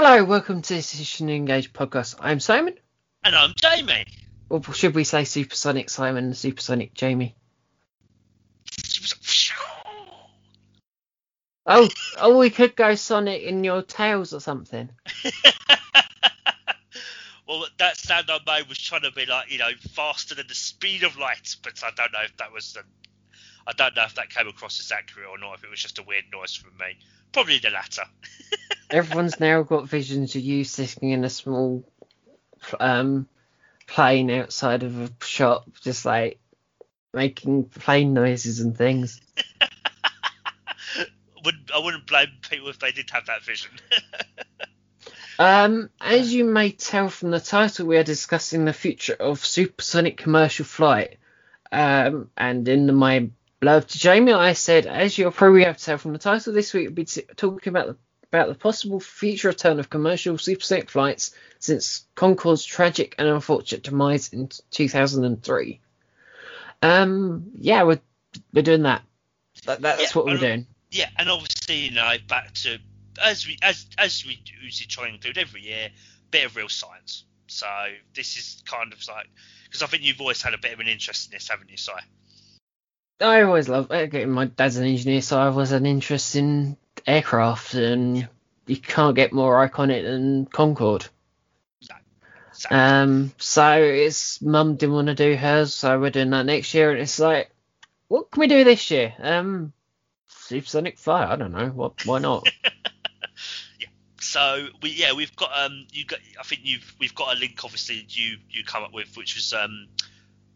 Hello, welcome to the Engage podcast. I'm Simon. And I'm Jamie. Or should we say Supersonic Simon and Supersonic Jamie? Oh, oh, we could go Sonic in your tails or something. well, that sound I made was trying to be like, you know, faster than the speed of light, but I don't know if that was, um, I don't know if that came across as accurate or not. If it was just a weird noise from me, probably the latter. Everyone's now got visions of you sitting in a small um, plane outside of a shop, just like making plane noises and things. wouldn't, I wouldn't blame people if they did have that vision. um, as you may tell from the title, we are discussing the future of supersonic commercial flight. Um, and in my love to Jamie, I said, as you'll probably have to tell from the title, this week we'll be t- talking about the about the possible future return of commercial supersonic flights since Concorde's tragic and unfortunate demise in 2003. Um, yeah, we're we're doing that. that that's yeah, what we're doing. Yeah, and obviously, you know, back to as we as as we usually try and include every year, bit of real science. So this is kind of like because I think you've always had a bit of an interest in this, haven't you, Si? I always love it. My dad's an engineer, so I was an interest in aircraft, and you can't get more iconic than Concorde. Um, so it's mum didn't want to do hers, so we're doing that next year, and it's like, what can we do this year? Um, supersonic fire. I don't know. What? Why not? yeah. So we yeah we've got um you got I think you've we've got a link obviously you you come up with which was um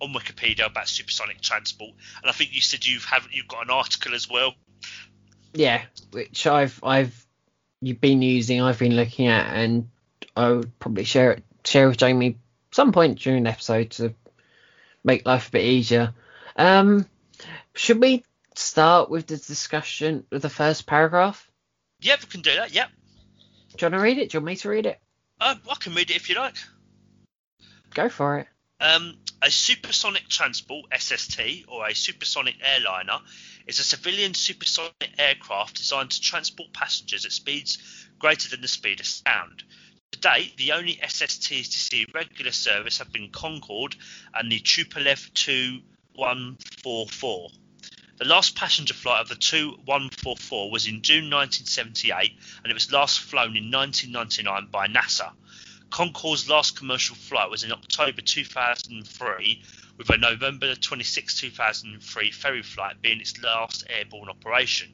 on Wikipedia about supersonic transport, and I think you said you've have you've got an article as well. Yeah, which I've I've you've been using, I've been looking at, and I would probably share it share with Jamie some point during the episode to make life a bit easier. Um, should we start with the discussion with the first paragraph? Yeah, we can do that. Yeah. Do you want to read it? Do you want me to read it? Uh, I can read it if you like. Go for it. Um, a supersonic transport (SST) or a supersonic airliner is a civilian supersonic aircraft designed to transport passengers at speeds greater than the speed of sound. To date, the only SSTs to see regular service have been Concorde and the Tupolev Tu-144. The last passenger flight of the Tu-144 was in June 1978 and it was last flown in 1999 by NASA. Concorde's last commercial flight was in October 2003, with a November 26, 2003 ferry flight being its last airborne operation.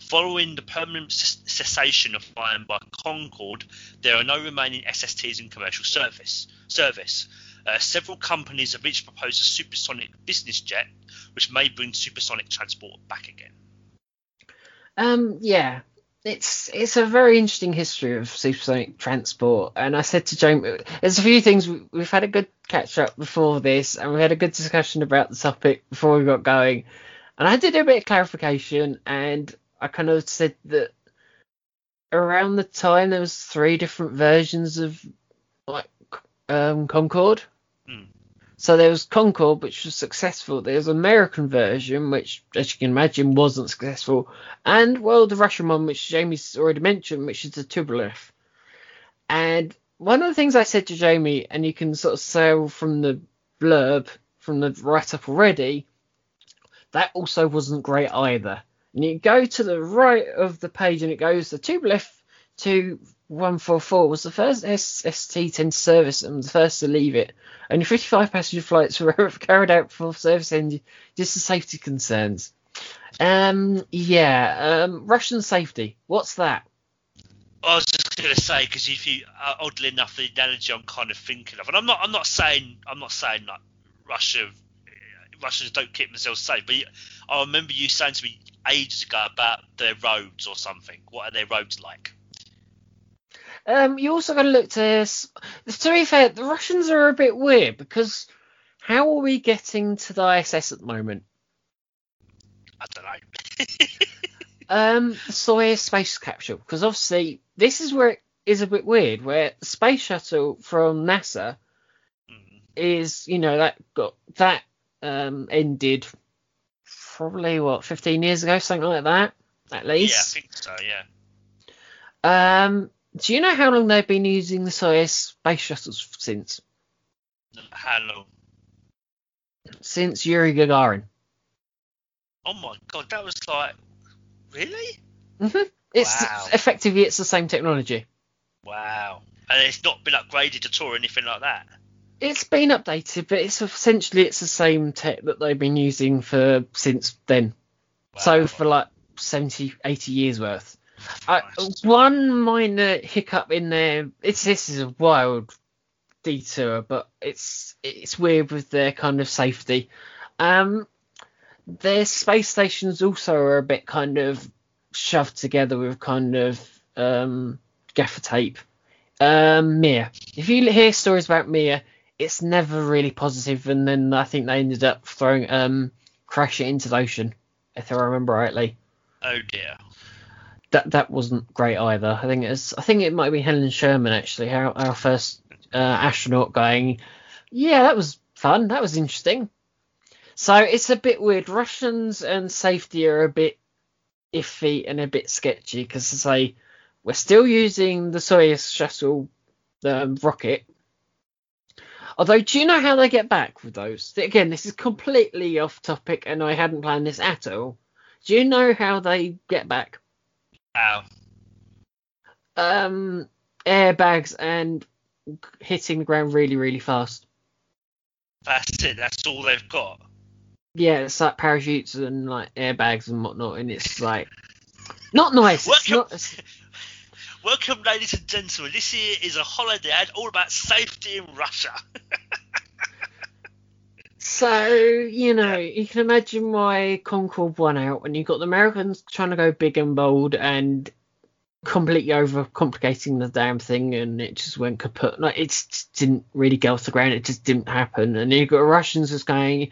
Following the permanent cessation of flying by Concorde, there are no remaining SSTs in commercial service. Service. Uh, several companies have each proposed a supersonic business jet, which may bring supersonic transport back again. Um, yeah, it's it's a very interesting history of supersonic transport. And I said to Jamie, there's a few things we, we've had a good catch up before this, and we had a good discussion about the topic before we got going. And I did a bit of clarification, and I kind of said that around the time there was three different versions of like um, Concorde. So there was Concorde, which was successful. There was American version, which, as you can imagine, wasn't successful, and well, the Russian one, which Jamie's already mentioned, which is the Tupolev. And one of the things I said to Jamie, and you can sort of tell from the blurb, from the write up already, that also wasn't great either. And you go to the right of the page, and it goes the Tupolev Tu 144 was the first SST-10 service and the first to leave it. Only 55 passenger flights were carried out for service end just for safety concerns. Um, yeah, um, Russian safety. What's that? I was just going to say because if you, uh, oddly enough, the analogy I'm kind of thinking of, and I'm not, I'm not saying, I'm not saying like Russia, Russians don't keep themselves safe, but I remember you saying to me ages ago about their roads or something. What are their roads like? Um, you also got to look to. To be fair, the Russians are a bit weird because how are we getting to the ISS at the moment? I don't know. um, Soyuz space capsule, because obviously this is where it is a bit weird, where the space shuttle from NASA mm. is, you know, that got that um ended probably what 15 years ago, something like that, at least. Yeah, I think so. Yeah. Um, do you know how long they've been using the Soyuz space shuttles since? How long? Since Yuri Gagarin. Oh my god, that was like really? hmm It's Wow. effectively it's the same technology. Wow. And it's not been upgraded at all or anything like that. It's been updated, but it's essentially it's the same tech that they've been using for since then. So for like 70, 80 years worth. Uh, one minor hiccup in there. It's this is a wild detour, but it's it's weird with their kind of safety. Um, their space stations also are a bit kind of shoved together with kind of um, gaffer tape. Um, Mir. If you hear stories about Mir, it's never really positive, and then I think they ended up throwing um crash it into the ocean, if I remember rightly Oh dear. That that wasn't great either. I think it's I think it might be Helen Sharman actually, our, our first uh, astronaut going. Yeah, that was fun. That was interesting. So it's a bit weird. Russians and safety are a bit iffy and a bit sketchy because I say we're still using the Soyuz shuttle um, rocket. Although, do you know how they get back with those? Again, this is completely off topic, and I hadn't planned this at all. Do you know how they get back? Wow. um airbags and hitting the ground really really fast That's it. That's all they've got. yeah it's like parachutes and like airbags and whatnot and it's like not nice Welcome, not it's- welcome, ladies and gentlemen. This here is a holiday ad all about safety in Russia. so you know you can imagine why Concorde won out when you've got the americans trying to go big and bold and completely over complicating the damn thing and it just went kaput. Like it just didn't really go off the ground. It just didn't happen. And you've got russians just going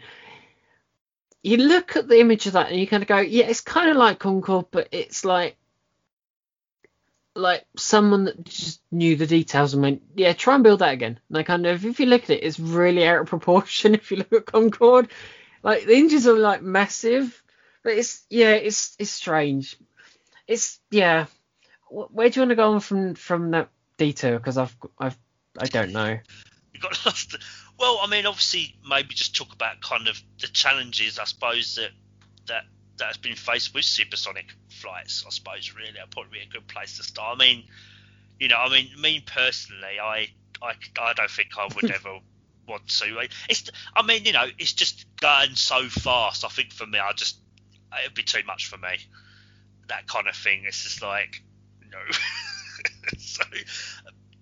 you look at the image of that and you kind of go yeah it's kind of like Concorde, but it's like like someone that just knew the details and went yeah try and build that again. And I kind of if you look at it it's really out of proportion if you look at concorde like the engines are like massive but it's yeah it's it's strange. It's yeah. Where do you want to go on from from that detail because i've i've i don't know. You got lost. Well, I mean, obviously, maybe just talk about kind of the challenges, I suppose that that that has been faced with supersonic flights. I suppose really, that'd probably be a good place to start. I mean, you know, I mean, me personally, I I, I don't think I would ever want to. It's, I mean, you know, it's just going so fast. I think for me, I just it'd be too much for me. That kind of thing. It's just like no. so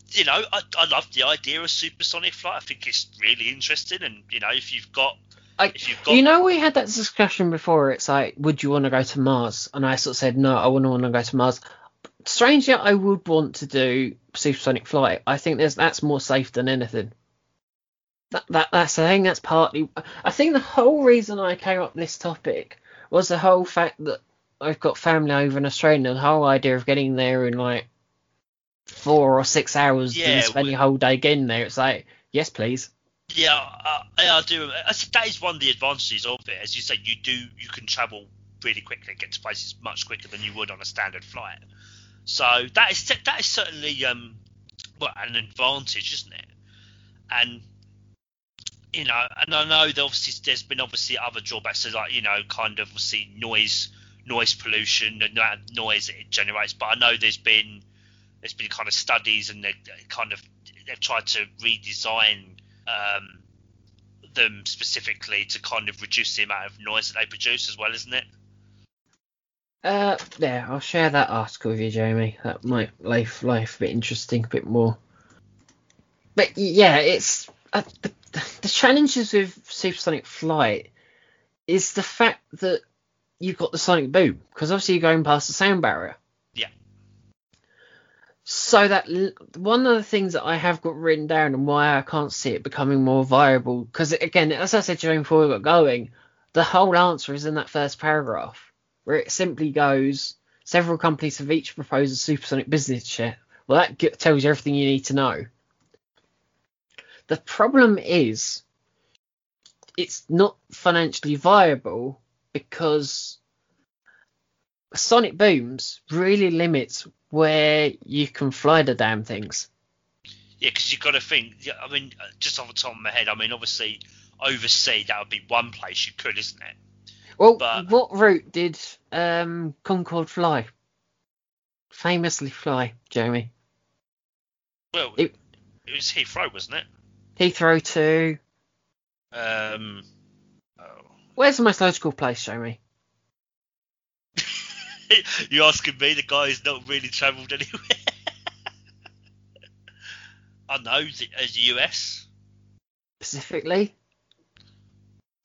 you know, I, I love the idea of supersonic flight. I think it's really interesting, and you know, if you've got You've got you know we had that discussion before. It's like would you want to go to mars? And i sort of said no i wouldn't want to go to mars. Strangely i would want to do supersonic flight. I think there's that's more safe than anything. That, that that's the thing. That's partly i think the whole reason i came up with this topic was the whole fact that i've got family over in australia and the whole idea of getting there in like four or six hours Yeah, and spending a whole day getting there. It's like yes please yeah, I, I do. That is one of the advantages of it. As you said, you do you can travel really quickly and get to places much quicker than you would on a standard flight. So that is that is certainly um well an advantage, isn't it? And you know, and I know that obviously there's been obviously other drawbacks, so like you know, kind of obviously noise noise pollution and that noise that it generates. But I know there's been there's been kind of studies and they kind of they've tried to redesign um, them specifically to kind of reduce the amount of noise that they produce as well, isn't it? Uh, yeah, I'll share that article with you, Jamie. That might life life a bit interesting, a bit more. But yeah, it's uh, the, the challenges with supersonic flight is the fact that you've got the sonic boom because obviously you're going past the sound barrier. So that one of the things that I have got written down and why I can't see it becoming more viable because again, as I said to you before we got going, the whole answer is in that first paragraph where it simply goes several companies have each proposed a supersonic business jet. Well, that g- tells you everything you need to know. The problem is it's not financially viable because sonic booms really limits where you can fly the damn things. Yeah, because you've got to think. I mean, uh, just off the top of my head, I mean, obviously, overseas that would be one place you could, isn't it? Well, But- what route did um, Concorde fly? Famously fly, Jeremy. Well, It- it, was Heathrow, wasn't it? Heathrow to. Um, oh. Where's the most logical place, Jamie? you asking me, the guy who's not really travelled anywhere? I know the, uh, the US. Specifically,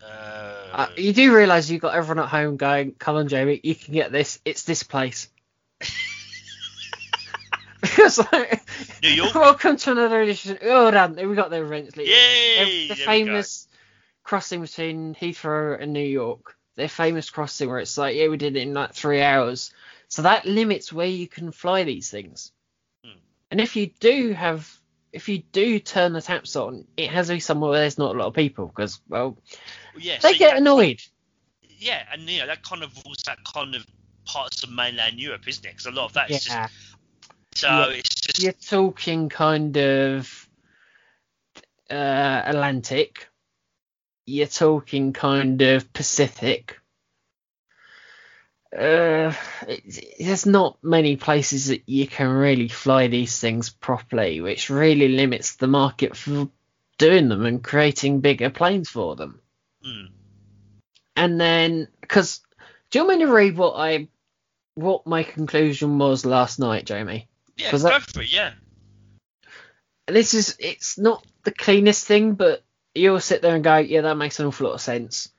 Uh, uh, you do realise you've got everyone at home going, "Come on, Jamie, you can get this. It's this place." because like, New York. welcome to another edition. Oh, damn, we got there eventually. Yay! the go. famous crossing between Heathrow and New York. Their famous crossing where it's like, yeah, we did it in like three hours. So that limits where you can fly these things. Hmm. And if you do have, if you do turn the taps on, it has to be somewhere where there's not a lot of people because, well, Well, yeah, they so get annoyed. Yeah, and you know that kind of rules that kind of parts of mainland Europe, isn't it? Because a lot of that is Yeah, just so Yeah. it's just you're talking kind of uh, Atlantic. You're talking kind of Pacific. Uh, it, there's not many places that you can really fly these things properly, which really limits the market for doing them and creating bigger planes for them. mm, And then, because do you want me to read what I, what my conclusion was last night, Jamie? yeah, go that- for it, yeah. this is it's not the cleanest thing, but you'll sit there and go, yeah, that makes an awful lot of sense.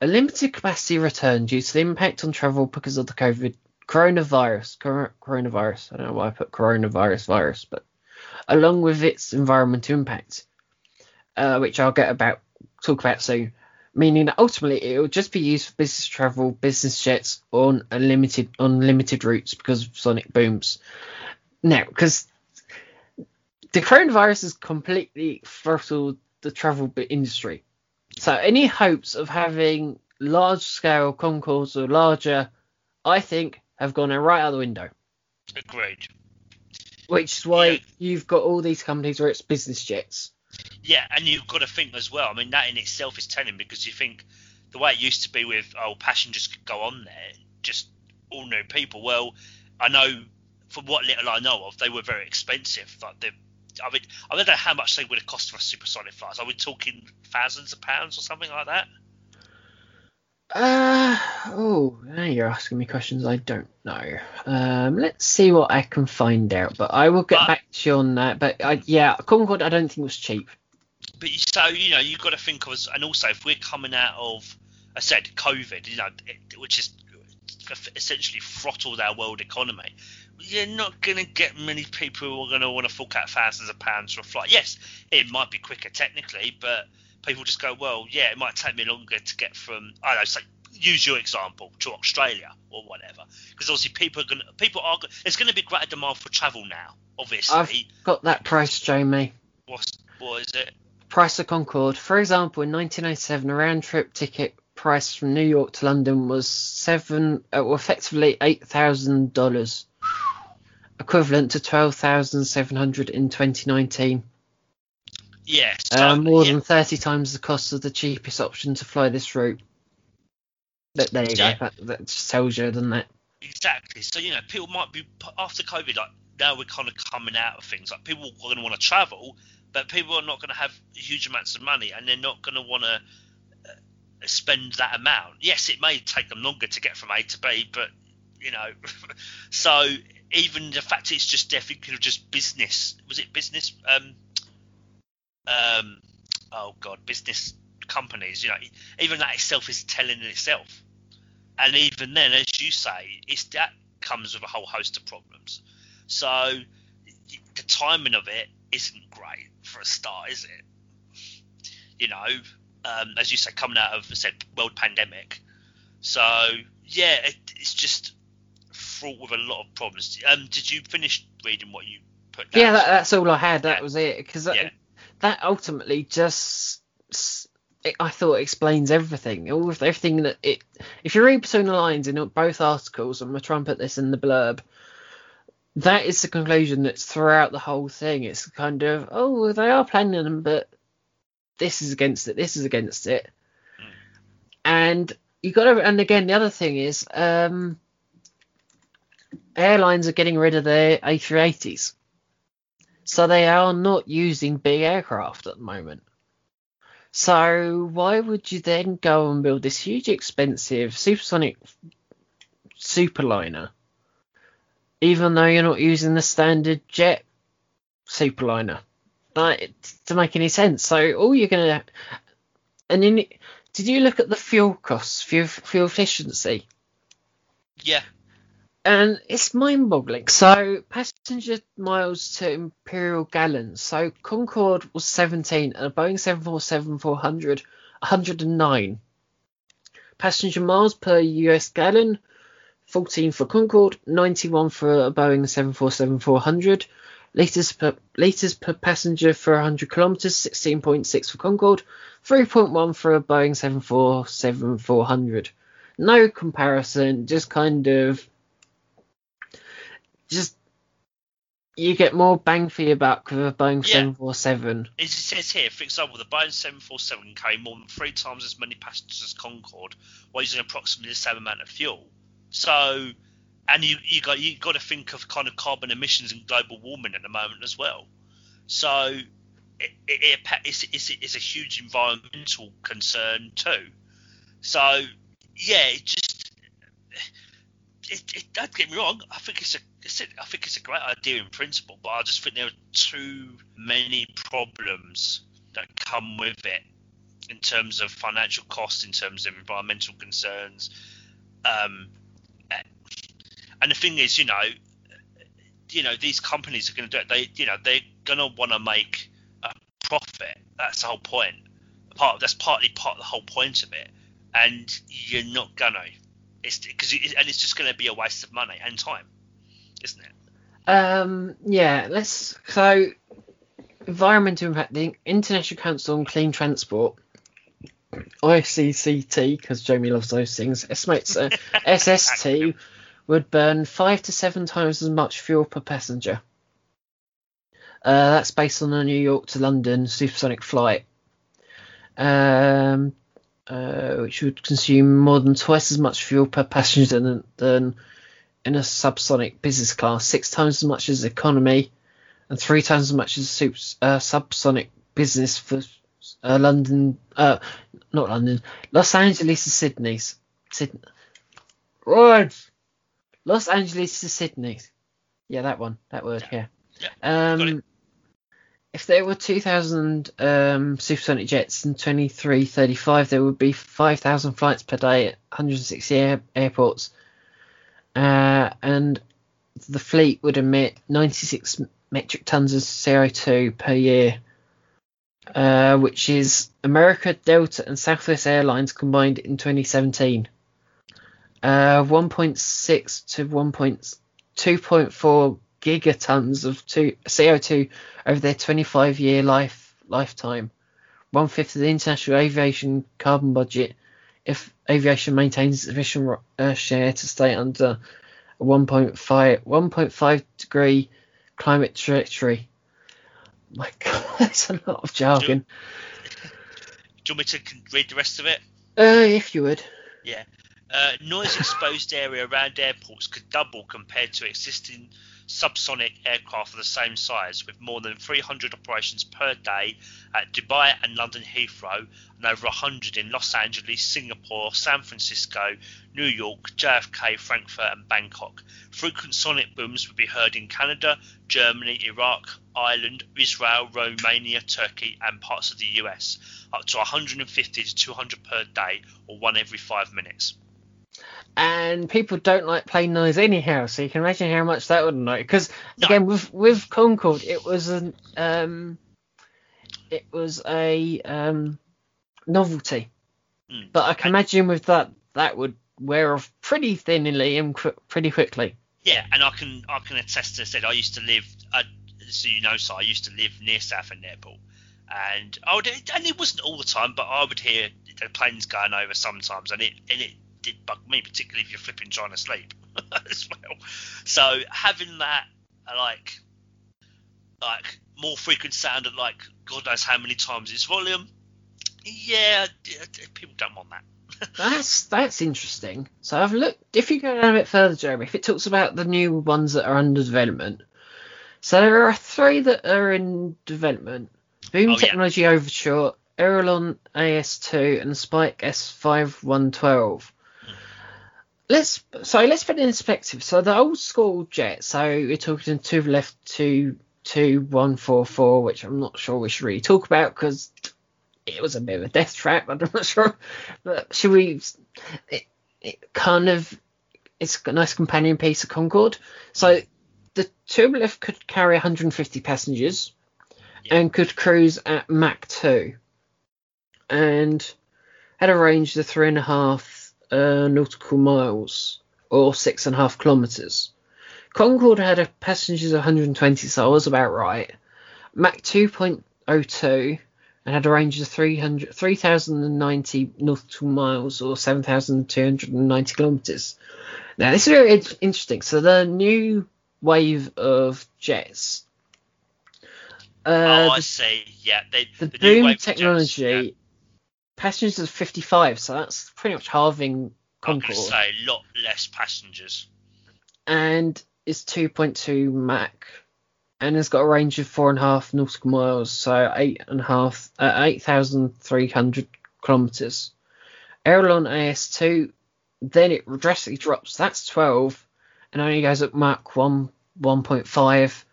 A limited capacity return due to the impact on travel because of the COVID coronavirus. Cor- coronavirus. I don't know why I put coronavirus virus, but along with its environmental impact, uh, which I'll get about talk about soon. Meaning that ultimately it will just be used for business travel, business jets on a limited on limited routes because of sonic booms. Now, because the coronavirus has completely throttled the travel industry. So any hopes of having large scale Concordes or larger, I think, have gone right out the window. Agreed. Which is why Yeah. you've got all these companies where it's business jets. Yeah, and you've got to think as well. I mean, that in itself is telling because you think the way it used to be with oh passengers could go on there, just ordinary people. Well, I know from what little I know of, they were very expensive. Like they, I mean, I don't know how much they would have cost for a supersonic flight. Are we talking thousands of pounds or something like that? Uh oh, now you're asking me questions I don't know. Um, let's see what I can find out, but I will get But- back to you on that. But I, yeah, Concorde I don't think was cheap. But you- so you know, you've got to think of us, and also if we're coming out of, I said COVID, you know, it, which is essentially throttled our world economy. You're not going to get many people who are going to want to fork out thousands of pounds for a flight. Yes, it might be quicker technically, but people just go, well, yeah, it might take me longer to get from, I don't know, say, use your example to Australia or whatever, because obviously people are going, to people are, there's going to be greater demand for travel now. Obviously, I've got that price, Jamie. what's what is it? price of Concorde. For example, in 1997, a round trip ticket price from New York to London was seven, uh, well, effectively eight thousand dollars, equivalent to twelve thousand seven hundred in 2019. Yes. Um, more yeah. than 30 times the cost of the cheapest option to fly this route. But there you Yeah. go. That, that just tells you, doesn't it? Exactly. So you know, people might be after COVID. Like now, we're kind of coming out of things. Like people are going to want to travel, but people are not going to have huge amounts of money, and they're not going to want to uh, spend that amount. Yes, it may take them longer to get from A to B, but you know, so even the fact it's just of just business. Was it business? Um, um, oh god, business companies. You know, even that itself is telling in itself. And even then, as you say, it's that comes with a whole host of problems. So the timing of it isn't great for a start, is it? You know, um, as you say, coming out of I said world pandemic. So yeah, it, it's just fraught with a lot of problems. Um, did you finish reading what you put down? Yeah, that, that's all I had. That Yeah. was it. Because that, Yeah. that ultimately just it, I thought explains everything. All of everything that it. If you read between the lines in both articles, I'm gonna try and put this in the blurb. That is the conclusion that's throughout the whole thing. It's kind of oh they are planning them, but this is against it. This is against it. Mm. And you got to. And again, the other thing is, um, airlines are getting rid of their A380s, so they are not using big aircraft at the moment. So why would you then go and build this huge, expensive supersonic superliner, even though you're not using the standard jet superliner? Like to make any sense. So all you're gonna and did you look at the fuel costs, fuel fuel efficiency? Yeah, and it's mind-boggling. So passenger miles to imperial gallons. So Concorde was 17, and a Boeing 747-400 109. Passenger miles per US gallon 14 for Concorde, 91 for a Boeing 747-400. Liters per liters per passenger for 100 kilometers, 16.6 for Concorde, 3.1 for a Boeing 747-400. No comparison, just kind of just you get more bang for your buck with a Boeing yeah. 747. It says here, for example, the Boeing 747 carried more than three times as many passengers as Concorde, while using approximately the same amount of fuel. So, and you you got you got to think of kind of carbon emissions and global warming at the moment as well. So, it, it, it's, it's, it's a huge environmental concern too. So, yeah, it just it, it, don't get me wrong. I think it's a it's a, I think it's a great idea in principle, but I just think there are too many problems that come with it in terms of financial costs, in terms of environmental concerns. Um, and the thing is, you know, you know, these companies are going to do it. They, you know, they're going to want to make a profit. That's the whole point. Part that's partly part of the whole point of it. And you're not gonna. It's because it, and it's just going to be a waste of money and time isn't it? Um, yeah, let's. So, environmental impact, the International Council on Clean Transport, ICCT, because Jamie loves those things, estimates uh, SST would burn five to seven times as much fuel per passenger. Uh, that's based on a New York to London supersonic flight, um, uh, which would consume more than twice as much fuel per passenger than, than in a subsonic business class, six times as much as economy, and three times as much as super, uh, subsonic business for uh, London, uh, not London, Los Angeles to Sydney's. Sydney. Right. Los Angeles to Sydney. Yeah, that one. That word. Yeah. yeah. Um, if there were 2,000 um, supersonic jets in 2335, there would be 5,000 flights per day at 160 air- airports uh, and the fleet would emit 96 metric tons of CO2 per year, uh, which is America, Delta, and Southwest Airlines combined in 2017. Uh, 1.6 to 1.2.4 gigatons of two, CO2 over their 25 year life lifetime, one fifth of the international aviation carbon budget if aviation maintains sufficient uh, share to stay under a 1.5 1.5 degree climate trajectory. My God, that's a lot of jargon. Do you, want me to read the rest of it? Uh, if you would. Yeah. Uh, noise exposed area around airports could double compared to existing subsonic aircraft of the same size, with more than 300 operations per day at Dubai and London Heathrow, and over 100 in Los Angeles, Singapore, San Francisco, New York, JFK, Frankfurt, and Bangkok. Frequent sonic booms would be heard in Canada, Germany, Iraq, Ireland, Israel, Romania, Turkey, and parts of the US, up to 150 to 200 per day, or one every five minutes and people don't like plain noise anyhow. So you can imagine how much that would annoy. Because no. again, with with Concorde, it was an um, it was a um, novelty. Mm. But I can imagine with that, that would wear off pretty thinly and qu- pretty quickly. Yeah, and I can I can attest to said I used to live. Uh, so you know, so I used to live near Southend Airport, and I would, and it wasn't all the time, but I would hear the planes going over sometimes, and it and it did bug me, particularly if you're flipping trying to sleep as well. So having that like like more frequent sound at like God knows how many times its volume, yeah, people don't want that. that's that's interesting. So I've looked. If you go down a bit further, Jeremy, if it talks about the new ones that are under development, so there are three that are in development: Boom Oh, yeah. Technology Overshot, Aerion AS2, and Spike S5112. Let's so let's put it in perspective. So the old school jet. So we're talking to the left two two one four four, which I'm not sure we should really talk about because it was a bit of a death trap. I'm not sure. But should we? It, it kind of it's a nice companion piece of Concorde. So the Tupolev could carry 150 passengers Yeah. and could cruise at Mach 2 and had a range of three and a half uh, nautical miles or six and a half kilometers. Concorde had a passengers of 120, so I was about right. Mach 2.02 and had a range of 300, 3,090 nautical miles or 7,290 kilometers. Now, this is very interesting. So, the new wave of jets. oh, Uh, I see. Yeah, they, the, the new boom jets, technology, yeah. Passengers is 55, so that's pretty much halving I'm going to say a lot less passengers. and is 2.2 Mach, and it's got a range of four and a half nautical miles, so eight and a half, uh, 8,300 kilometers. Aerion AS2, then it drastically drops. That's 12, and only goes up Mach 1, 1.5.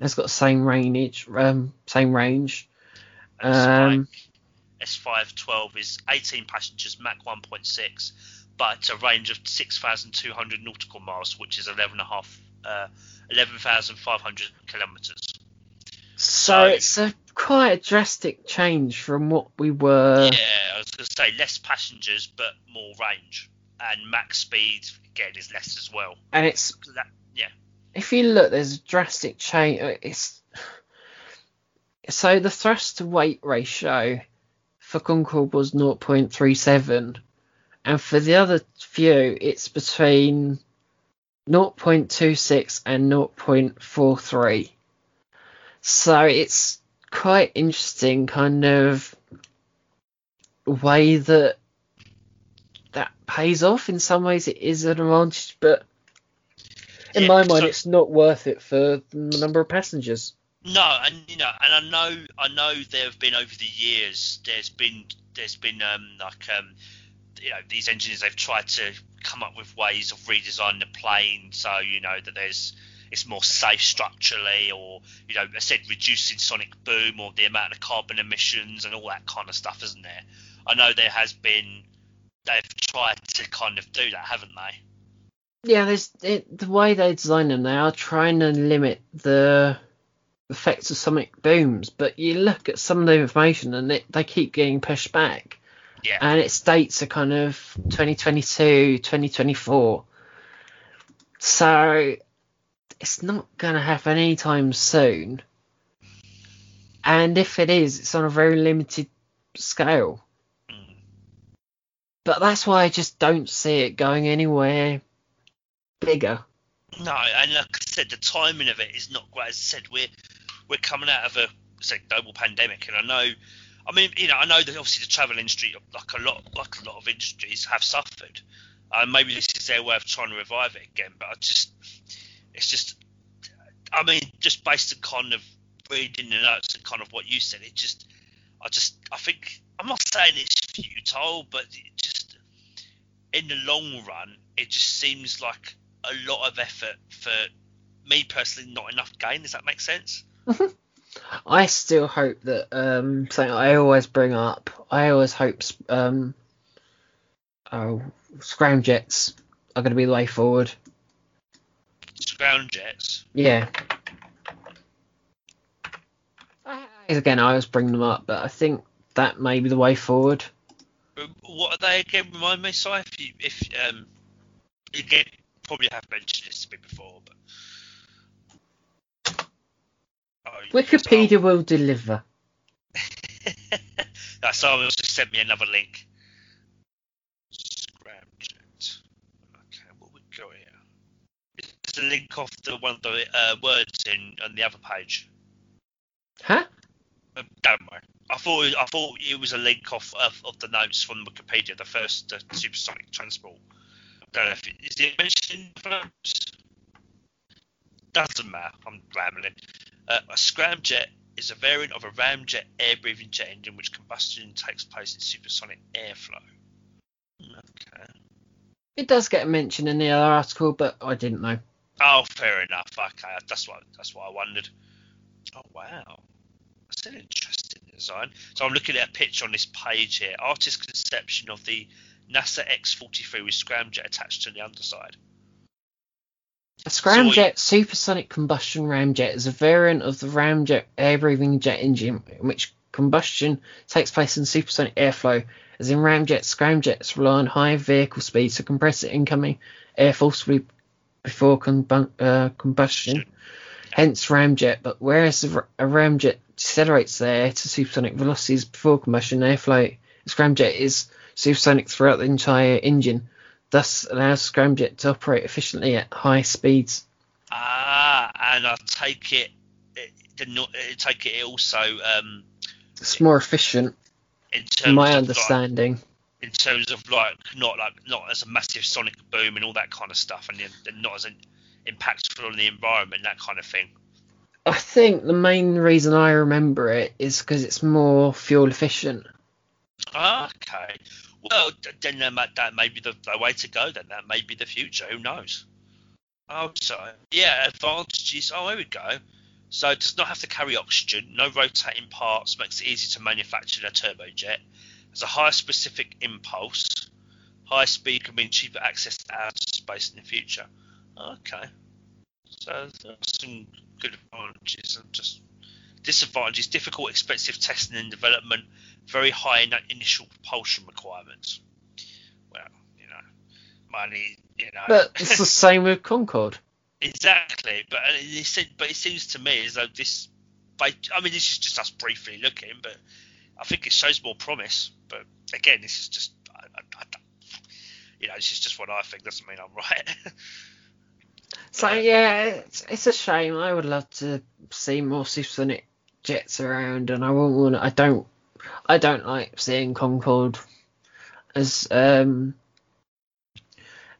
It's got the same range, um, same range. Um, S512 is 18 passengers, Mach 1.6, but it's a range of 6,200 nautical miles, which is 11.5, uh, 11,500 kilometres. So it's a quite a drastic change from what we were. yeah, I was going to say less passengers, but more range, and max speed again is less as well. And it's that, yeah, if you look, there's a drastic change. It's so the thrust to weight ratio for Concorde was 0.37, and for the other few, it's between 0.26 and 0.43. So it's quite interesting, kind of way that that pays off. In some ways, it is an advantage, but in Yeah, my mind, so- it's not worth it for the number of passengers. No, and you know, and I know, I know there have been over the years. There's been, there's been um, like um, you know, these engineers they've tried to come up with ways of redesigning the plane so you know that there's it's more safe structurally, or you know, I said reducing sonic boom or the amount of carbon emissions and all that kind of stuff, isn't there? I know there has been. They've tried to kind of do that, haven't they? Yeah, there's it, the way they design them. They are trying to limit the effects of sonic booms, but you look at some of the information and it, they keep getting pushed back. Yeah. and its dates are kind of 2022, 2024. So it's not going to happen anytime soon. And if it is, it's on a very limited scale. Mm. But that's why I just don't see it going anywhere bigger. No, and like I said, the timing of it is not great. As I said, we're we're coming out of a global pandemic, and I know, I mean, you know, I know that obviously the travel industry, like a lot, like a lot of industries, have suffered. Uh, maybe this is their way of trying to revive it again, but I just, it's just, I mean, just based on kind of reading the notes and kind of what you said, it just, I just, I think, I'm not saying it's futile, but it just, in the long run, it just seems like a lot of effort for me personally, not enough gain. Does that make sense? I still hope that um something I always bring up. I always hope um oh scramjets are going to be the way forward. Ground jets. Yeah. Again, I always bring them up, but I think that may be the way forward. Um, What are they again? Remind me, Si, if you, if um, again, probably have mentioned this to me before, but. Oh, Wikipedia will deliver. no, someone just sent me another link. Scramjet. Okay, what we got here? It's a link off the one of the uh, words in on the other page. Huh? Uh, don't worry. I thought it, I thought it was a link off of, of the notes from Wikipedia, the first uh, supersonic transport. Don't know if it, is it mentioned. Doesn't matter. I'm rambling. Uh, a scramjet is a variant of a ramjet air-breathing jet engine which combustion takes place in supersonic airflow. Okay. It does get mentioned in the other article, but I didn't know. Oh, fair enough. Okay, that's what that's what I wondered. Oh wow, that's an interesting design. So I'm looking at a picture on this page here. Artist conception of the NASA X-43 with scramjet attached to the underside. A scramjet supersonic combustion ramjet is a variant of the ramjet air-breathing jet engine in which combustion takes place in supersonic airflow. As in ramjets, scramjets rely on high vehicle speed to compress the incoming air forcibly before combu- uh, combustion. Hence ramjet, but whereas a ramjet decelerates the air to supersonic velocities before combustion, airflow scramjet is supersonic throughout the entire engine thus allows scramjet to operate efficiently at high speeds. Ah, and I take it, it, it take it also. Um, it's more efficient. In terms my understanding. Like, in terms of like not like not as a massive sonic boom and all that kind of stuff, and, and not as an impactful on the environment, that kind of thing. I think the main reason I remember it is because it's more fuel efficient. Okay. Well, then that may be the, the way to go. Then that may be the future. Who knows? Oh, so yeah, advantages. Oh, here we go. So it does not have to carry oxygen. No rotating parts makes it easy to manufacture a turbojet. Has a higher specific impulse. High speed can mean cheaper access to outer space in the future. Okay. So some good advantages and just disadvantages: difficult, expensive testing and development very high in that initial propulsion requirements. Well, you know, money, you know. But it's the same with Concorde. Exactly, but uh, it, but it seems to me as though this. I mean, this is just us briefly looking, but I think it shows more promise. But again, this is just, I, I, I, you know, this is just what I think. Doesn't mean I'm right. so yeah, it's, it's a shame. I would love to see more supersonic jets around, and I won't want. I don't I don't like seeing Concorde as um,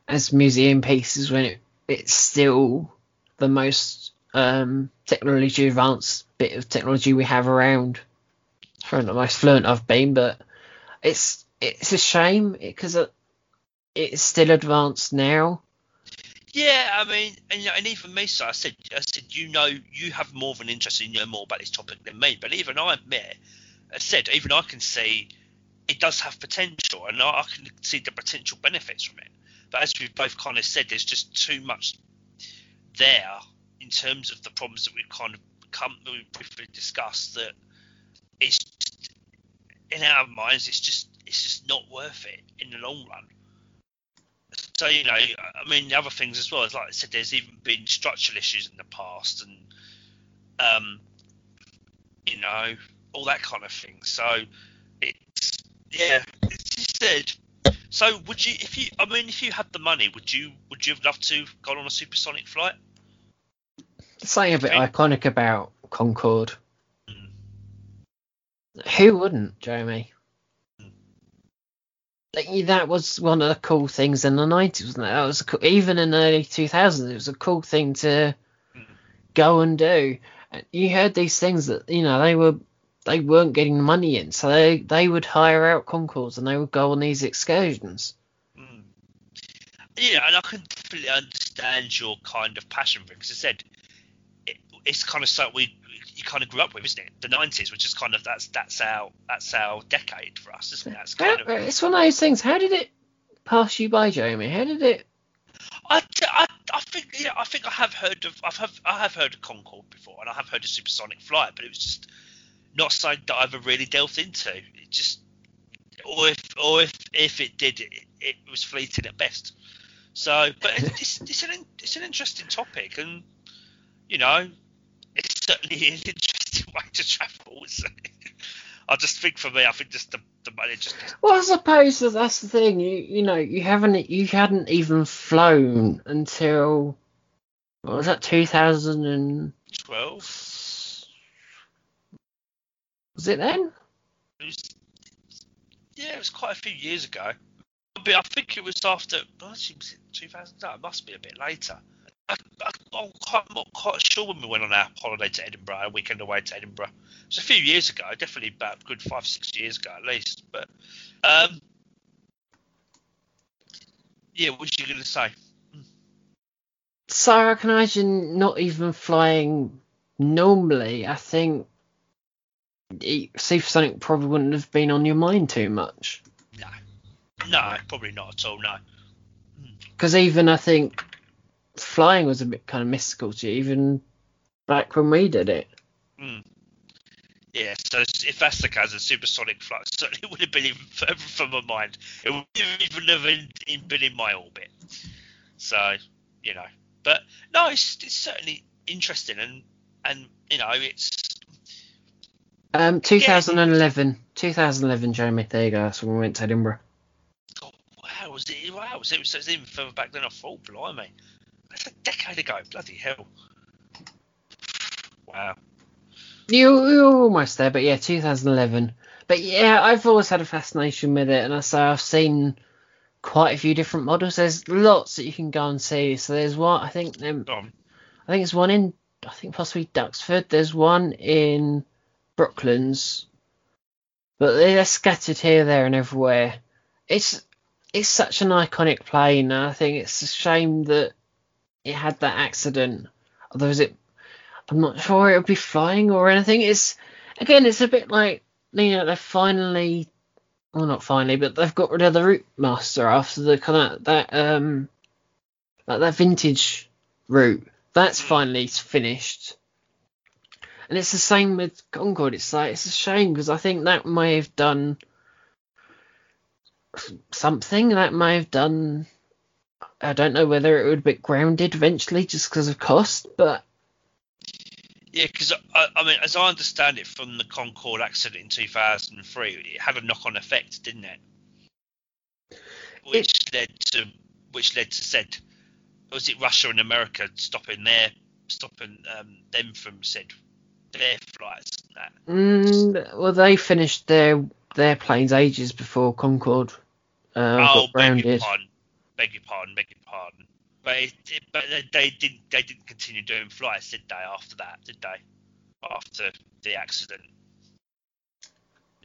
as museum pieces when it, it's still the most um, technology advanced bit of technology we have around. It's probably the most fluent I've been, but it's it's a shame because it, it's still advanced now. Yeah, I mean, and, and even me, so I said, I said, you know, you have more of an interest, in you know more about this topic than me. But even I admit, I said, even I can see it does have potential, and I can see the potential benefits from it. But as we've both kind of said, there's just too much there in terms of the problems that we've kind of come we've briefly discussed that it's just, in our minds it's just it's just not worth it in the long run. So you know, I mean, the other things as well. As like I said, there's even been structural issues in the past, and um, you know, all that kind of thing. So it's yeah, it's said. So would you, if you, I mean, if you had the money, would you, would you have loved to go on a supersonic flight? Something a bit iconic about Concorde. Mm. Who wouldn't, Jeremy? That was one of the cool things in the 90s, wasn't it? That was cool, even in the early 2000s. It was a cool thing to mm. go and do. You heard these things that you know they were they weren't getting money in, so they they would hire out Concordes and they would go on these excursions. Mm. Yeah, and I can fully understand your kind of passion for it because I said it's kind of something we you kind of grew up with, isn't it? The nineties, which is kind of that's that's our that's our decade for us, isn't it? That's kind How, of, it's one of those things. How did it pass you by, Jamie? How did it? I, I, I think yeah, I think I have heard of I've have, I have heard of Concorde before, and I have heard of supersonic flight, but it was just not something that I ever really delved into. It just, or if, or if, if it did, it, it was fleeting at best. So, but it's, it's an it's an interesting topic, and you know, certainly an interesting way to travel. I just think for me, I think just the, the money just. Well, I suppose that that's the thing. You you know you haven't you hadn't even flown until what was that 2012? Was it then? It was, yeah, it was quite a few years ago. But I think it was after. Actually, was it 2000? No, it must be a bit later. I, am quite, not quite sure when we went on our holiday to Edinburgh, a weekend away to Edinburgh. It was a few years ago, definitely about good five, six years ago at least. But um, yeah, what was you going to say? So I can imagine not even flying normally. I think supersonic probably wouldn't have been on your mind too much. No, no, probably not at all. No, because even I think flying was a bit kind of mystical to you, even back when we did it. Mm. Yeah, so if that's the case, a supersonic flight certainly would have been even further from my mind. It would even have been, been in my orbit. So, you know, but no, it's, it's certainly interesting, and and you know, it's. Um, 2011, yeah. 2011, Jeremy. There you go. That's when we went to Edinburgh. Oh, wow, was it? Wow, was it, was it even further back than I thought? Blimey. Decade ago. Bloody hell. Wow. You, you're almost there, but yeah, 2011. But yeah, I've always had a fascination with it, and I say I've seen quite a few different models. There's lots that you can go and see. So there's one, I think, um, I think it's one in, I think possibly Duxford. There's one in Brooklands, but they're scattered here, there, and everywhere. It's it's such an iconic plane. I think it's a shame that it had that accident. Although is it, I'm not sure it would be flying or anything. It's again, it's a bit like you know they finally, well not finally, but they've got rid of the route master after the kind of that um like that vintage route. That's finally finished. And it's the same with Concorde. It's like it's a shame because I think that may have done something. That may have done I don't know whether it would be grounded eventually just because of cost, but yeah, because I, I, mean, as I understand it from the Concorde accident in 2003, it had a knock-on effect, didn't it? Which it, led to which led to said was it Russia and America stopping their stopping um, them from said their flights? and Mm, well, they finished their their planes ages before Concorde uh, oh, got grounded beg your pardon, beg your pardon. But it, it, but they didn't they didn't continue doing flights, did they? After that, did they? After the accident.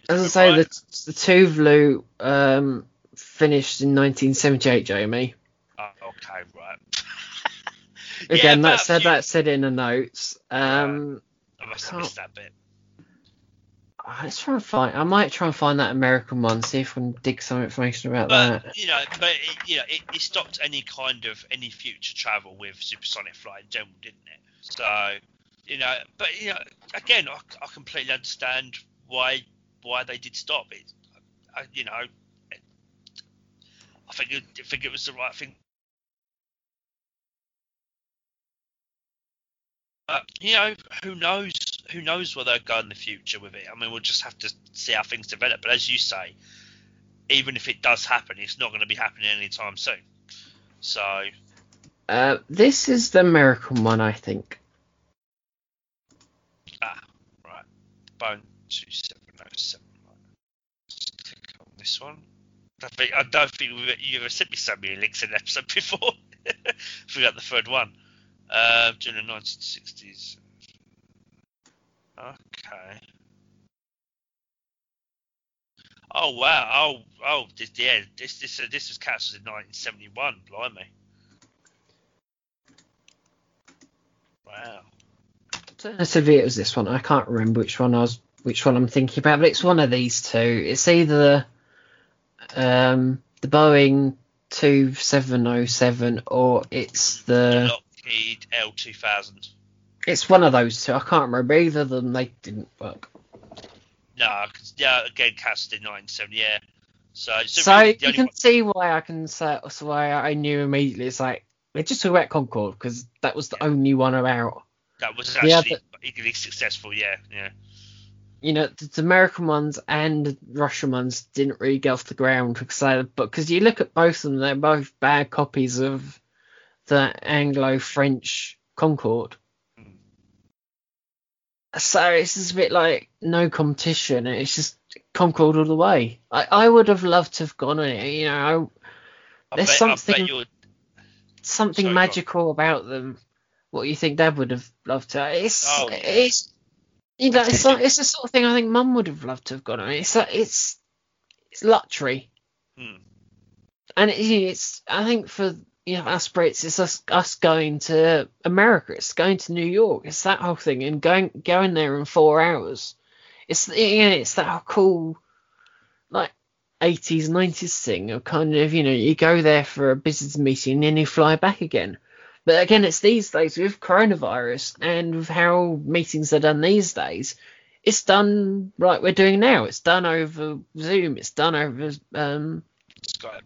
As I say, right? the, the Tupolev um, finished in 1978, Jamie. Oh, okay, right. Again, yeah, that said that said in the notes. Um, yeah, I must have missed that bit. Let's try and find. I might try and find that American one. See if we can dig some information about but, that. You know, but it, you know, it, it, stopped any kind of any future travel with supersonic flight in general, didn't it? So, you know, but you know, again, I, I completely understand why why they did stop it. I, you know, I think it, I think it was the right thing. But you know, who knows? who knows where they'll go in the future with it. I mean, we'll just have to see how things develop. But as you say, even if it does happen, it's not going to be happening anytime soon. So. Uh, this is the American one, I think. Ah, right. Boeing 2707. Let's click on this one. I, think, I don't think you've ever sent me so many links in an episode before. Forgot the third one. Uh, during the 1960s. Okay. Oh wow! Oh oh! This, yeah, this this uh, this was cancelled in 1971. Blimey! Wow. Alternatively, it was this one. I can't remember which one I was, which one I'm thinking about, but it's one of these two. It's either um, the Boeing 2707 or it's the, the L2000. It's one of those two. I can't remember either of them. They didn't work. No, cause, yeah, again, cast in '97. Yeah. So, so, so really you can one. see why I can say so why I knew immediately. It's like they just talk about Concorde because that was the yeah. only one about. That was actually equally successful. Yeah, yeah. you know, the, the American ones and the Russian ones didn't really get off the ground because but because you look at both of them, they're both bad copies of the Anglo-French Concorde. So it's just a bit like no competition. It's just Concorde all the way. I, I would have loved to have gone on it. You know, I There's bet, something- something Sorry, magical about them. What you think Dad would have loved to? It's Oh, it's you know it's it's the sort of thing I think Mum would have loved to have gone on. It's like, it's it's luxury, hmm. and it, it's I think for you know Brits, it's us us going to America, it's going to New York, it's that whole thing, and going going there in four hours. It's yeah, it's that cool like 80s 90s thing of kind of you know you go there for a business meeting and then you fly back again but again it's these days with coronavirus and with how meetings are done these days it's done like we're doing now it's done over zoom it's done over um Skype.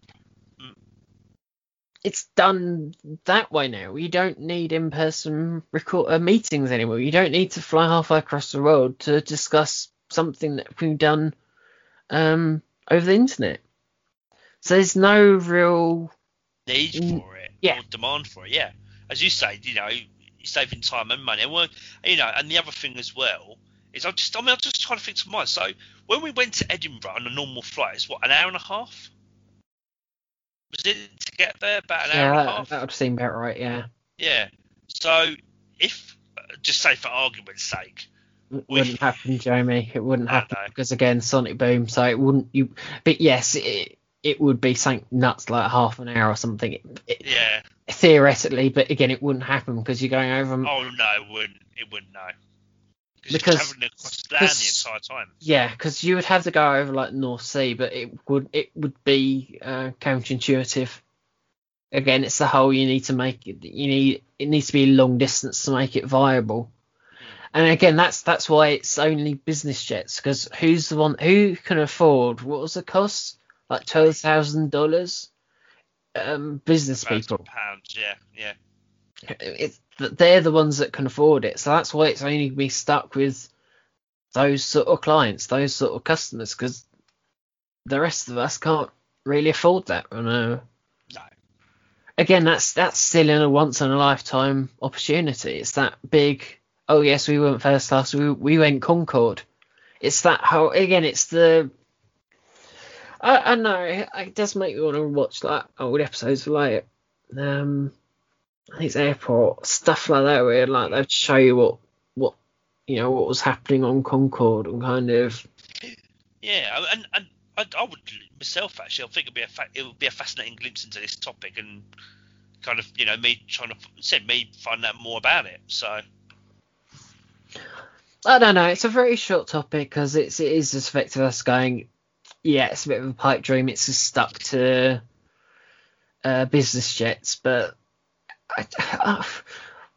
It's done that way now you don't need in-person record uh, meetings anymore you don't need to fly halfway across the world to discuss something that we've done um over the internet so there's no real need Mm, for it, yeah. or demand for it. Yeah, as you say, you know, you're saving time and money, and you know, and the other thing as well is I just, I mean, I'm just trying to think to mind. So when we went to Edinburgh on a normal flight, it's what an hour and a half. Was it to get there about an hour yeah and a that, half? that would seem about right yeah Yeah. So if, just say for argument's sake, It wouldn't happen, Jamie. It wouldn't happen because again, Sonic Boom. So it wouldn't. You, but yes, it it would be something nuts like half an hour or something. It, it, yeah. theoretically, but again, it wouldn't happen because you're going over. Oh no, it wouldn't. It wouldn't. No. Because- you're across the land the because- entire time. Yeah, because you would have to go over like North Sea, but it would it would be uh, counterintuitive. Again, it's the whole you need to make it. You need it needs to be long distance to make it viable. And again, that's that's why it's only business jets. Because who's the one who can afford? What was the cost? Like twelve thousand dollars. Um, business About people. Pounds. Yeah. Yeah. It's they're the ones that can afford it. So that's why it's only be stuck with those sort of clients, those sort of customers, because the rest of us can't really afford that. And uh, No. again, that's that's still in a once in a lifetime opportunity. It's that big. Oh yes, we went first class. We we went Concorde. It's that whole again. It's the. I, I know it does make me want to watch like old episodes of like um, I think it's airport stuff like that where like they'd show you what what you know what was happening on Concorde and kind of Yeah, and and I, I would myself actually. I think it'd be a fa- it would be a fascinating glimpse into this topic and kind of you know me trying to said me find out more about it. So I don't know. It's a very short topic because it's it is just effective us going. Yeah, it's a bit of a pipe dream. It's just stuck to uh, business jets, but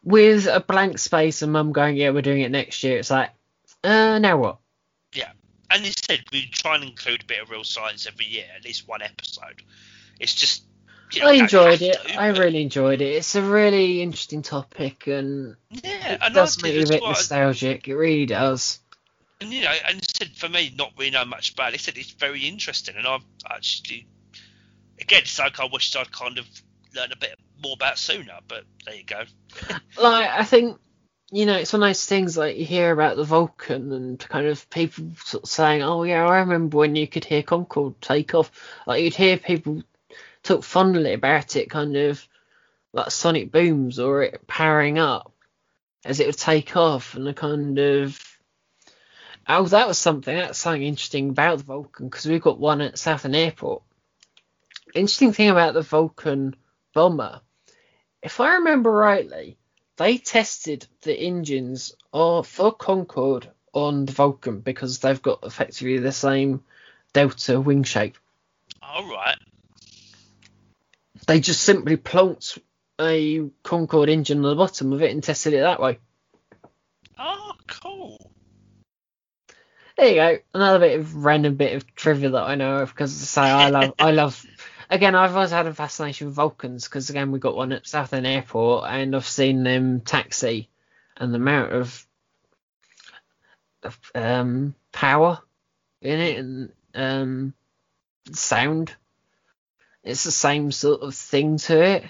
with a blank space and mum going, yeah, we're doing it next year. It's like, uh, now what? Yeah, and instead we try and include a bit of real science every year, at least one episode. It's just you know, I enjoyed it. to, I really enjoyed it. It's a really interesting topic and yeah, it and does make you a bit nostalgic. It really does. and you know, and he said for me, not really know much about it. He said it's very interesting, and I've actually, again, it's like I wished I'd kind of learned a bit more about sooner. But there you go. like I think you know it's one of those things like you hear about the Vulcan and kind of people sort of saying, "Oh yeah, I remember when you could hear Concorde take off." Like you'd hear people talk fondly about it, kind of like sonic booms or it powering up as it would take off, and the kind of oh that was something that's something interesting about the Vulcan because we've got one at Southend Airport. Interesting thing about the Vulcan bomber, if I remember rightly, they tested the engines or for Concorde on the Vulcan because they've got effectively the same delta wing shape. All right. They just simply plonked a Concorde engine on the bottom of it and tested it that way. Oh, cool. There you go. Another bit of random bit of trivia that I know of because say I love I love again I've always had a fascination with Vulcans because again we got one at Southend Airport and I've seen them taxi and the amount of, of um power in it and um, sound. It's the same sort of thing to it.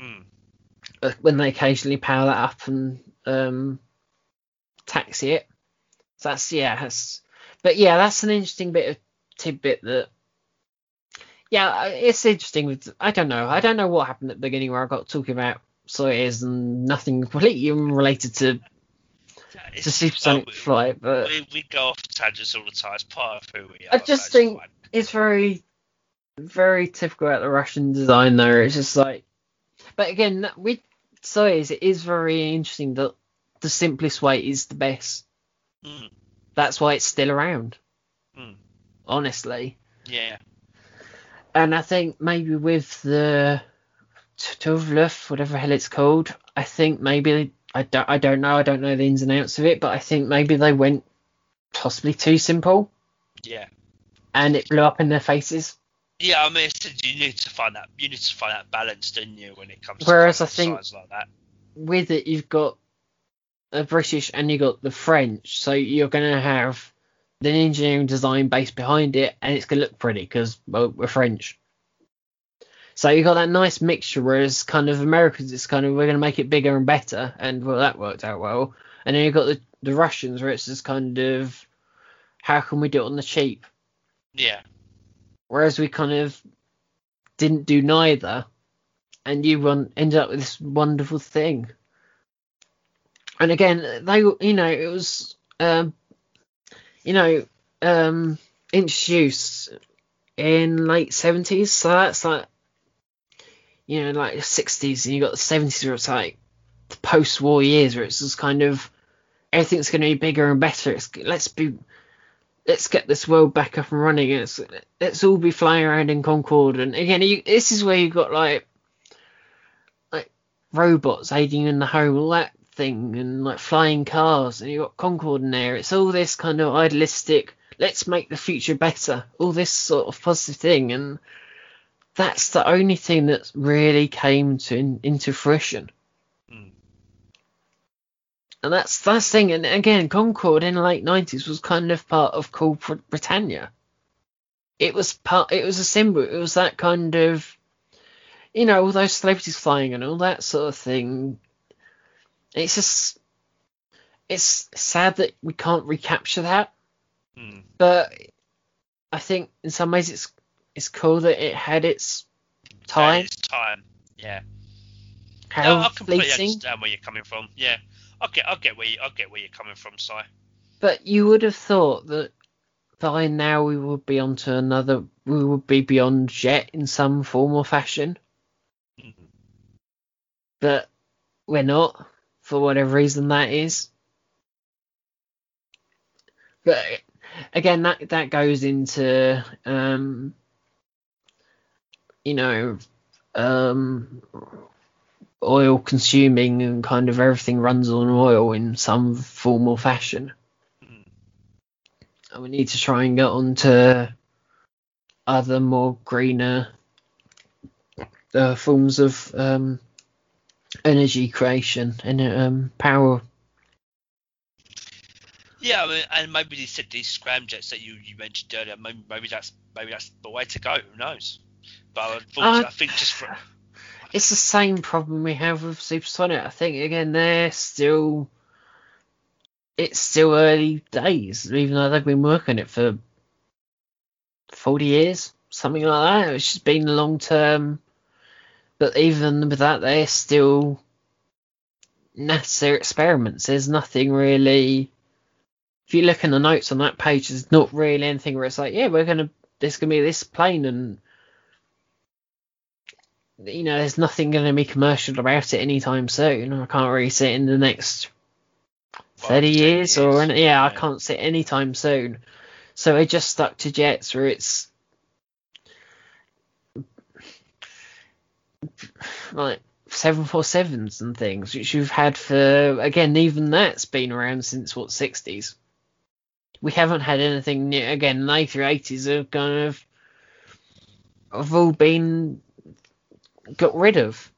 Mm. When they occasionally power that up and um, taxi it. So that's yeah, that's, but yeah, that's an interesting bit of tidbit that. Yeah, it's interesting. With I don't know, I don't know what happened at the beginning where I got talking about Soyuz and nothing completely related to It's, to supersonic oh, we- flight, but we, we go off tangents all the time. It's part of who we are. I just think- fine. it's very, very typical about the Russian design there. It's just like, but again, with Soyuz, it is very interesting that the simplest way is the best. Mm, That's why it's still around, mm, honestly. yeah. And I think maybe with the Tovluf, whatever the hell it's called, I think maybe I don't, I don't know, I don't know the ins and outs of it, but I think maybe they went possibly too simple, Yeah. and it blew up in their faces. Yeah, I mean, it's, you need to find that. You need to find that balance, don't you, when it comes Whereas to I think- like that. with it you've got the British and you've got the French, so you're gonna have the engineering design base behind it, and it's gonna look pretty because well we're French. So you got that nice mixture, whereas kind of Americans, it's kind of we're gonna make it bigger and better, and well that worked out well. And then you got the the Russians, where it's just kind of how can we do it on the cheap? Yeah. Whereas we kind of didn't do neither, and you won, ended up with this wonderful thing. And again, they, you know, it was, um, you know, um, introduced in late seventies, so that's like, you know, like sixties, and you got the seventies where it's like the post-war years, where it's just kind of everything's going to be bigger and better. It's let's be let's get this world back up and running. Let's all be flying around in Concorde. And again, you, this is where you've got like like robots aiding in the home, all that thing, and like flying cars, and you've got Concorde in there. It's all this kind of idealistic. Let's make the future better. All this sort of positive thing, and that's the only thing that really came to in, into fruition. Mm. And that's that's the thing. And again, Concorde in the late nineties was kind of part of Cool Br- Britannia. It was part. It was a symbol. It was that kind of, you know, all those celebrities flying and all that sort of thing. It's just, it's sad that we can't recapture that. Mm. But I think in some ways it's it's cool that it had its time. It's time. Yeah. How No, I completely fleeting. understand where you're coming from. Yeah. I get. I get where you. I get where you're coming from, Si. But you would have thought that by now we would be onto another. We would be beyond jet in some form or fashion, Mm. but we're not for whatever reason that is. But again, that that goes into um, you know, um, oil consuming and kind of everything runs on oil in some form or fashion. And we need to try and get on to other more greener uh, forms of um, energy creation and um, power. Yeah, I mean, and maybe they said these scramjets that you, you mentioned earlier. Maybe, maybe that's maybe that's the way to go. Who knows? But unfortunately, Uh, I think just for It's the same problem we have with Supersonic. I think again they're still it's still early days, even though they've been working it for forty years, something like that. It's just been long term. But even with that, they're still necessary experiments. There's nothing really. If you look in the notes on that page, there's not really anything where it's like, yeah, we're gonna there's gonna be this plane and you know, there's nothing going to be commercial about it anytime soon. I can't really see it in the next Five 30 to 10 years, or years. any, yeah, I can't see it anytime soon. So I just stuck to jets where it's like 747s and things, which you've had for, again, even that's been around since what, 60s. We haven't had anything new. Again, the A380s have kind of have all been got rid of.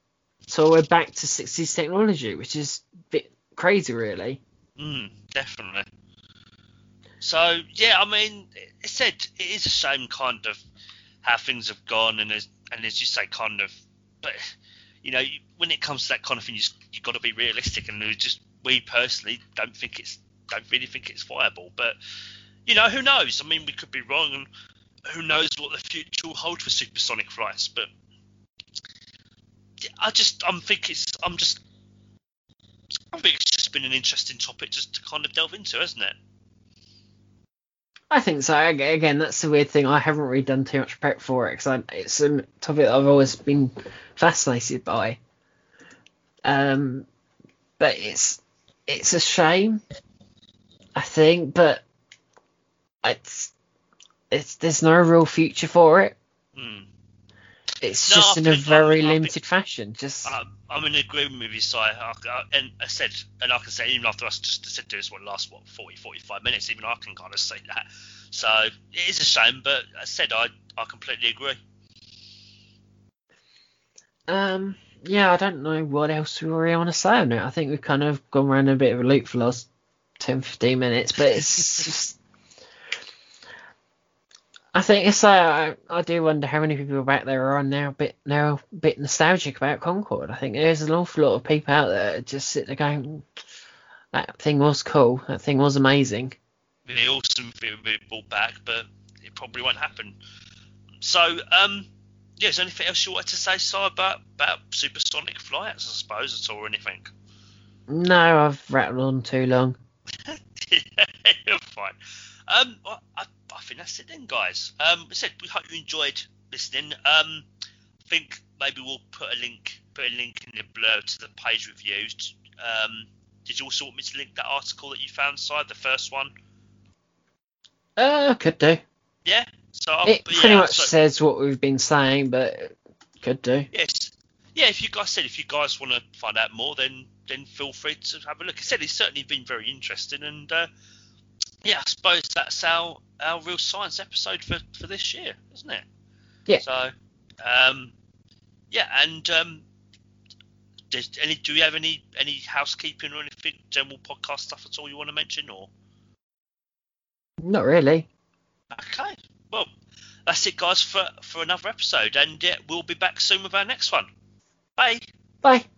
So we're back to 60s technology, which is a bit crazy, really. Mm, definitely. So yeah, I mean, it said it is a shame, kind of how things have gone, and as and as you say, kind of, but you know, when it comes to that kind of thing, you have got to be realistic, and just we personally don't think it's don't really think it's viable, but you know, who knows? I mean, we could be wrong, and who knows what the future will hold for supersonic flights, but I just I'm think it's I'm just I think it's just been an interesting topic just to kind of delve into, hasn't it? I think so. Again, that's the weird thing. I haven't really done too much prep for it because it's a topic that I've always been fascinated by. Um, but it's it's a shame, I think, but it's it's there's no real future for it. Hmm. It's No, just I in a very I think- limited fashion. Just I, I'm in agreement with you, Si. I, I, and I said, and I can say, even after us just said this one last what 40, 45 minutes, even I can kind of say that. So it is a shame, but I said I I completely agree. um, yeah, I don't know what else we really want to say on it. I think we've kind of gone around a bit of a loop for the last 10, 15 minutes, but it's just. I think it's uh, I, I do wonder how many people back there are now a bit now a bit nostalgic about Concorde. I think there's an awful lot of people out there just sit there going, that thing was cool, that thing was amazing. The awesome thing will be brought back, but it probably won't happen. So, um, yeah, is there anything else you wanted to say, Si, about about supersonic flights, I suppose, at all, or anything? No, I've rattled on too long. You're fine. Um, I, I think that's it then, guys. Um, I said we hope you enjoyed listening. Um, I think maybe we'll put a link, put a link in the blur to the page reviews. Um, did you also want me to link that article that you found, side the first one? Uh, could do. Yeah. So I'll, It pretty yeah, much so- says what we've been saying, but could do. Yes. Yeah, if you guys said if you guys want to find out more, then then feel free to have a look. I said it's certainly been very interesting, and uh, yeah, I suppose that's our our real science episode for for this year, isn't it? Yeah. So, um, yeah, and um, does any do we have any any housekeeping or anything general podcast stuff at all you want to mention or? Not really. Okay. Well, that's it, guys, for for another episode, and yeah, we'll be back soon with our next one. Bye. Bye.